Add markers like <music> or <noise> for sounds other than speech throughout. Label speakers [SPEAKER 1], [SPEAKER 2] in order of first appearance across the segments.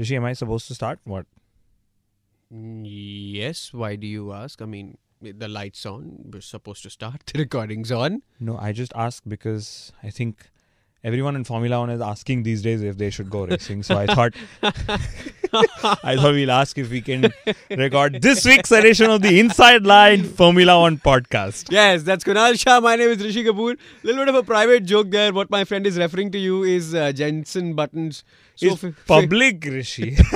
[SPEAKER 1] Rishi, am I supposed to start? What?
[SPEAKER 2] Mm, yes. Why do you ask? I mean, the lights on. We're supposed to start. <laughs> The recording's on.
[SPEAKER 1] No, I just ask because I think everyone in Formula One is asking these days if they should go racing. So I <laughs> thought I thought we'll ask if we can record this week's edition of the Inside Line Formula One podcast.
[SPEAKER 2] Yes, that's Kunal Shah. My name is Rishi Kapoor. A Little bit of a private joke there. What my friend is referring to you is uh, Jenson Button's.
[SPEAKER 1] It's
[SPEAKER 2] fi- fi-
[SPEAKER 1] public, Rishi. <laughs>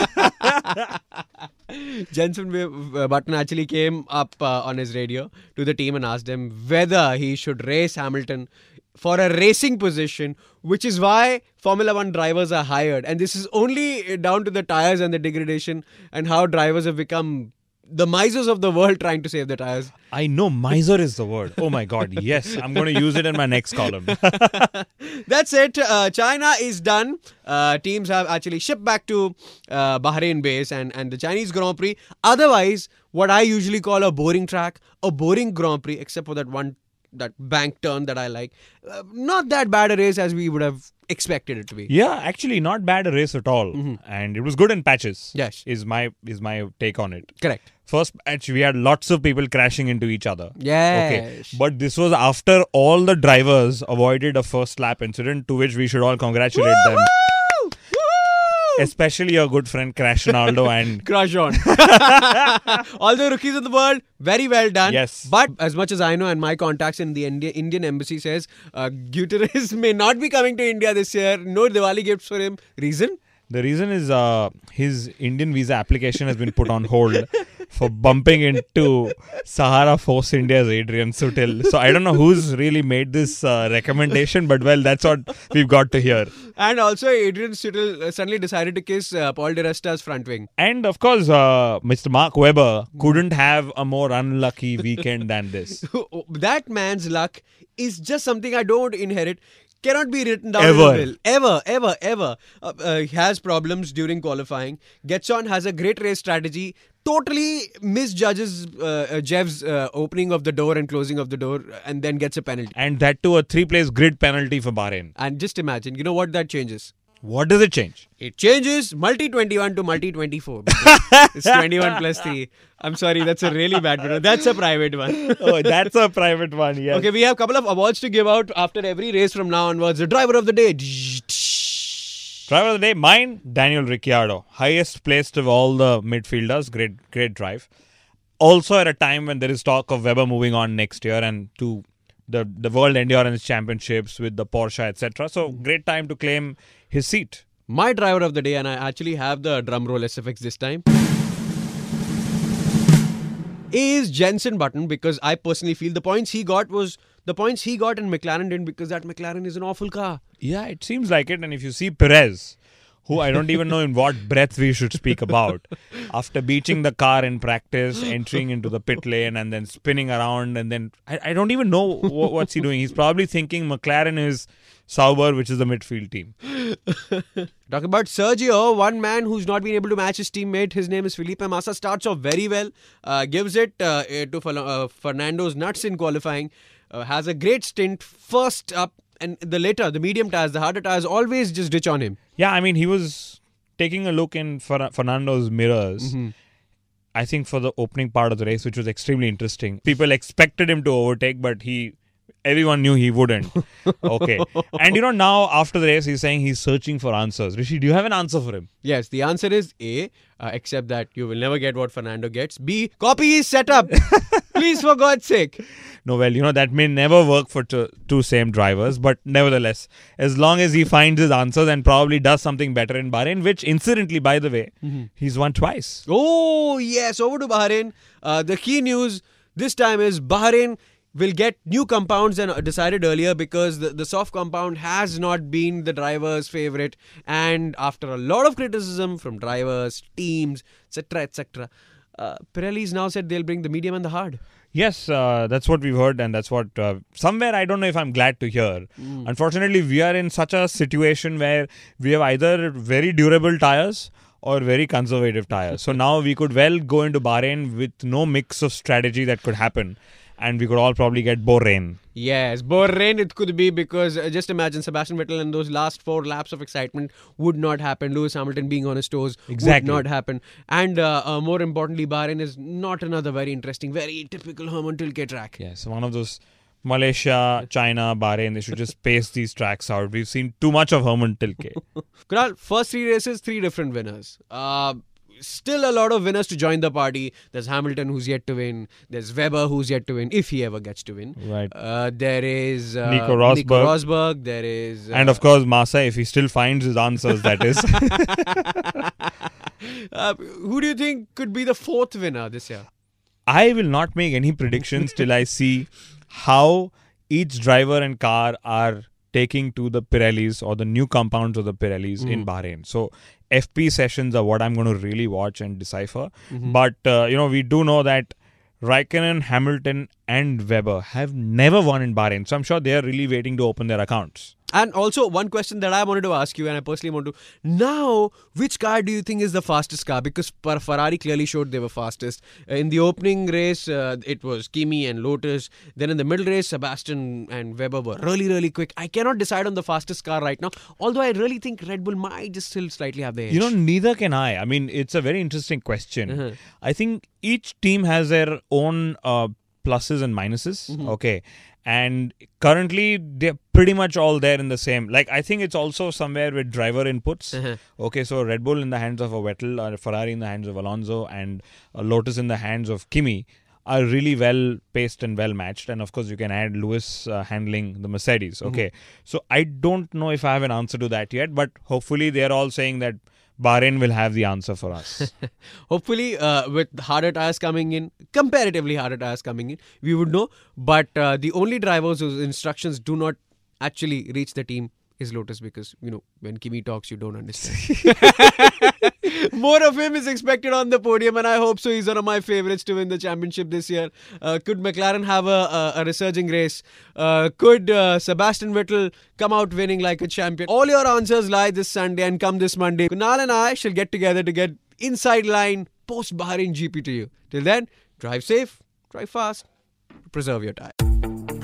[SPEAKER 2] Jenson uh, Button actually came up uh, on his radio to the team and asked them whether he should race Hamilton for a racing position, which is why Formula One drivers are hired. And this is only down to the tires and the degradation and how drivers have become the misers of the world trying to save the tires.
[SPEAKER 1] I know miser is the word. Oh my god, yes. I'm going to use it in my next column. <laughs>
[SPEAKER 2] That's it. Uh, China is done. Uh, teams have actually shipped back to uh, Bahrain base and, and the Chinese Grand Prix. Otherwise, what I usually call a boring track, a boring Grand Prix, except for that one that bank turn that I like. Uh, not that bad a race as we would have expected it to be.
[SPEAKER 1] Yeah, actually not bad a race at all. And it was good in patches.
[SPEAKER 2] Yes.
[SPEAKER 1] Is my is my take on it.
[SPEAKER 2] Correct.
[SPEAKER 1] First match, we had lots of people crashing into each other.
[SPEAKER 2] Yes.
[SPEAKER 1] Okay. But this was after all the drivers avoided a first lap incident, to which we should all congratulate them. Especially your good friend Crash Ronaldo <laughs> and
[SPEAKER 2] Crush on. <laughs> All the rookies in the world, very well done.
[SPEAKER 1] Yes.
[SPEAKER 2] But as much as I know, and my contacts in the India, Indian embassy says, uh, Gutiérrez <laughs> may not be coming to India this year. No Diwali gifts for him. Reason?
[SPEAKER 1] The reason is uh, his Indian visa application has been put on hold for bumping into Sahara Force India's Adrian Sutil. So I don't know who's really made this uh, recommendation, but well, that's what we've got to hear.
[SPEAKER 2] And also, Adrian Sutil uh, suddenly decided to kiss uh, Paul di Resta's front wing.
[SPEAKER 1] And of course, uh, Mr. Mark Webber couldn't have a more unlucky weekend than this. <laughs>
[SPEAKER 2] that man's luck is just something I don't inherit. Cannot be written down
[SPEAKER 1] Ever.
[SPEAKER 2] in a will. Ever, ever, ever. Uh, uh, he has problems during qualifying. Gets on, has a great race strategy. Totally misjudges uh, uh, Jeff's uh, opening of the door and closing of the door, and then gets a penalty.
[SPEAKER 1] And that to a three place grid penalty for Bahrain.
[SPEAKER 2] And just imagine, you know what that changes?
[SPEAKER 1] What does it change?
[SPEAKER 2] It changes multi 21 to multi 24. It's 21 <laughs> plus 3. I'm sorry, that's a really bad one. That's a private one. <laughs>
[SPEAKER 1] oh, that's a private one, yeah.
[SPEAKER 2] Okay, we have a couple of awards to give out after every race from now onwards. The driver of the day.
[SPEAKER 1] Driver of the day, mine, Daniel Ricciardo. Highest placed of all the midfielders. Great, great drive. Also at a time when there is talk of Webber moving on next year and to the, the World Endurance Championships with the Porsche, etc. So hmm. great time to claim his seat.
[SPEAKER 2] My driver of the day, and I actually have the drum roll SFX this time, is Jenson Button because I personally feel the points he got was the points he got and McLaren didn't because that McLaren is an awful car.
[SPEAKER 1] Yeah, it seems like it. And if you see Perez, who I don't even know in what breath we should speak about, after beating the car in practice, entering into the pit lane, and then spinning around, and then I, I don't even know wh- what's he doing. He's probably thinking McLaren is Sauber, which is the midfield team.
[SPEAKER 2] Talk about Sergio, one man who's not been able to match his teammate. His name is Felipe Massa. Starts off very well, uh, gives it uh, to uh, Fernando's nuts in qualifying. Uh, has a great stint, first up, and the later, the medium tires, the harder tires, always just ditch on him.
[SPEAKER 1] Yeah, I mean, he was taking a look in Fer- Fernando's mirrors. Mm-hmm. I think for the opening part of the race, which was extremely interesting. People expected him to overtake, but he. Everyone knew he wouldn't. <laughs> Okay. and you know, now after the race, he's saying he's searching for answers. Rishi, do you have an answer for him?
[SPEAKER 2] Yes, the answer is A, uh, except that you will never get what Fernando gets. B, copy his setup. <laughs> Please, for God's sake.
[SPEAKER 1] No, well, you know, that may never work for two, two same drivers, but nevertheless, as long as he finds his answers and probably does something better in Bahrain, which incidentally, by the way, he's won twice.
[SPEAKER 2] Oh, yes, over to Bahrain. Uh, the key news this time is Bahrain will get new compounds than decided earlier because the, the soft compound has not been the driver's favorite. And after a lot of criticism from drivers, teams, etc., etc., uh, Pirelli's now said they'll bring the medium and the hard.
[SPEAKER 1] Yes, uh, that's what we've heard, and that's what uh, somewhere I don't know if I'm glad to hear. Unfortunately, we are in such a situation where we have either very durable tires or very conservative tires. so <laughs> now we could well go into Bahrain with no mix of strategy that could happen, and we could all probably get Bahrain.
[SPEAKER 2] Yes, Bahrain it could be because uh, just imagine Sebastian Vettel and those last four laps of excitement would not happen. Lewis Hamilton being on his toes
[SPEAKER 1] Exactly.
[SPEAKER 2] would not happen. And uh, uh, more importantly, Bahrain is not another very interesting, very typical Hermann Tilke track.
[SPEAKER 1] Yes, one of those Malaysia, China, Bahrain. They should just pace these tracks out. We've seen too much of Hermann Tilke. <laughs>
[SPEAKER 2] Kunal, first three races, three different winners. Still a lot of winners to join the party. There's Hamilton who's yet to win. There's Webber who's yet to win, if he ever gets to win.
[SPEAKER 1] Right.
[SPEAKER 2] Uh, there is uh,
[SPEAKER 1] Nico Rosberg.
[SPEAKER 2] Nico Rosberg. There is. Uh,
[SPEAKER 1] and of course, Massa, if he still finds his answers, that is. <laughs>
[SPEAKER 2] uh, who do you think could be the fourth winner this year?
[SPEAKER 1] I will not make any predictions till I see how each driver and car are taking to the Pirellis or the new compounds of the Pirellis in Bahrain. So FP sessions are what I'm going to really watch and decipher. But uh, you know, we do know that Raikkonen, Hamilton, and Webber have never won in Bahrain. So I'm sure they are really waiting to open their accounts.
[SPEAKER 2] And also, one question that I wanted to ask you, and I personally want to now, which car do you think is the fastest car? Because Fer- Ferrari clearly showed they were fastest. Uh, In the opening race, uh, it was Kimi and Lotus. Then in the middle race, Sebastian and Webber were really, really quick. I cannot decide on the fastest car right now, although I really think Red Bull might just still slightly have the edge.
[SPEAKER 1] You know, neither can I. I mean, it's a very interesting question. I think each team has their own uh, pluses and minuses. Mm-hmm. Okay. And currently, they're pretty much all there in the same. Like, I think it's also somewhere with driver inputs. Uh-huh. Okay, so Red Bull in the hands of a Vettel, or Ferrari in the hands of Alonso, and a Lotus in the hands of Kimi are really well paced and well matched. And of course, you can add Lewis uh, handling the Mercedes. Mm-hmm. Okay. So I don't know if I have an answer to that yet, but hopefully, they're all saying that Bahrain will have the answer for us. <laughs>
[SPEAKER 2] Hopefully, uh, with harder tires coming in, comparatively harder tires coming in, we would know. But uh, the only drivers whose instructions do not actually reach the team is Lotus because, you know, when Kimi talks, you don't understand. <laughs> More of him is expected on the podium, and I hope so. He's one of my favorites to win the championship this year. Uh, could McLaren have a, a, a resurging race? Uh, could uh, Sebastian Vettel come out winning like a champion? All your answers lie this Sunday and come this Monday. Kunal and I shall get together to get inside line post Bahrain GP to you. Till then, drive safe, drive fast, preserve your time.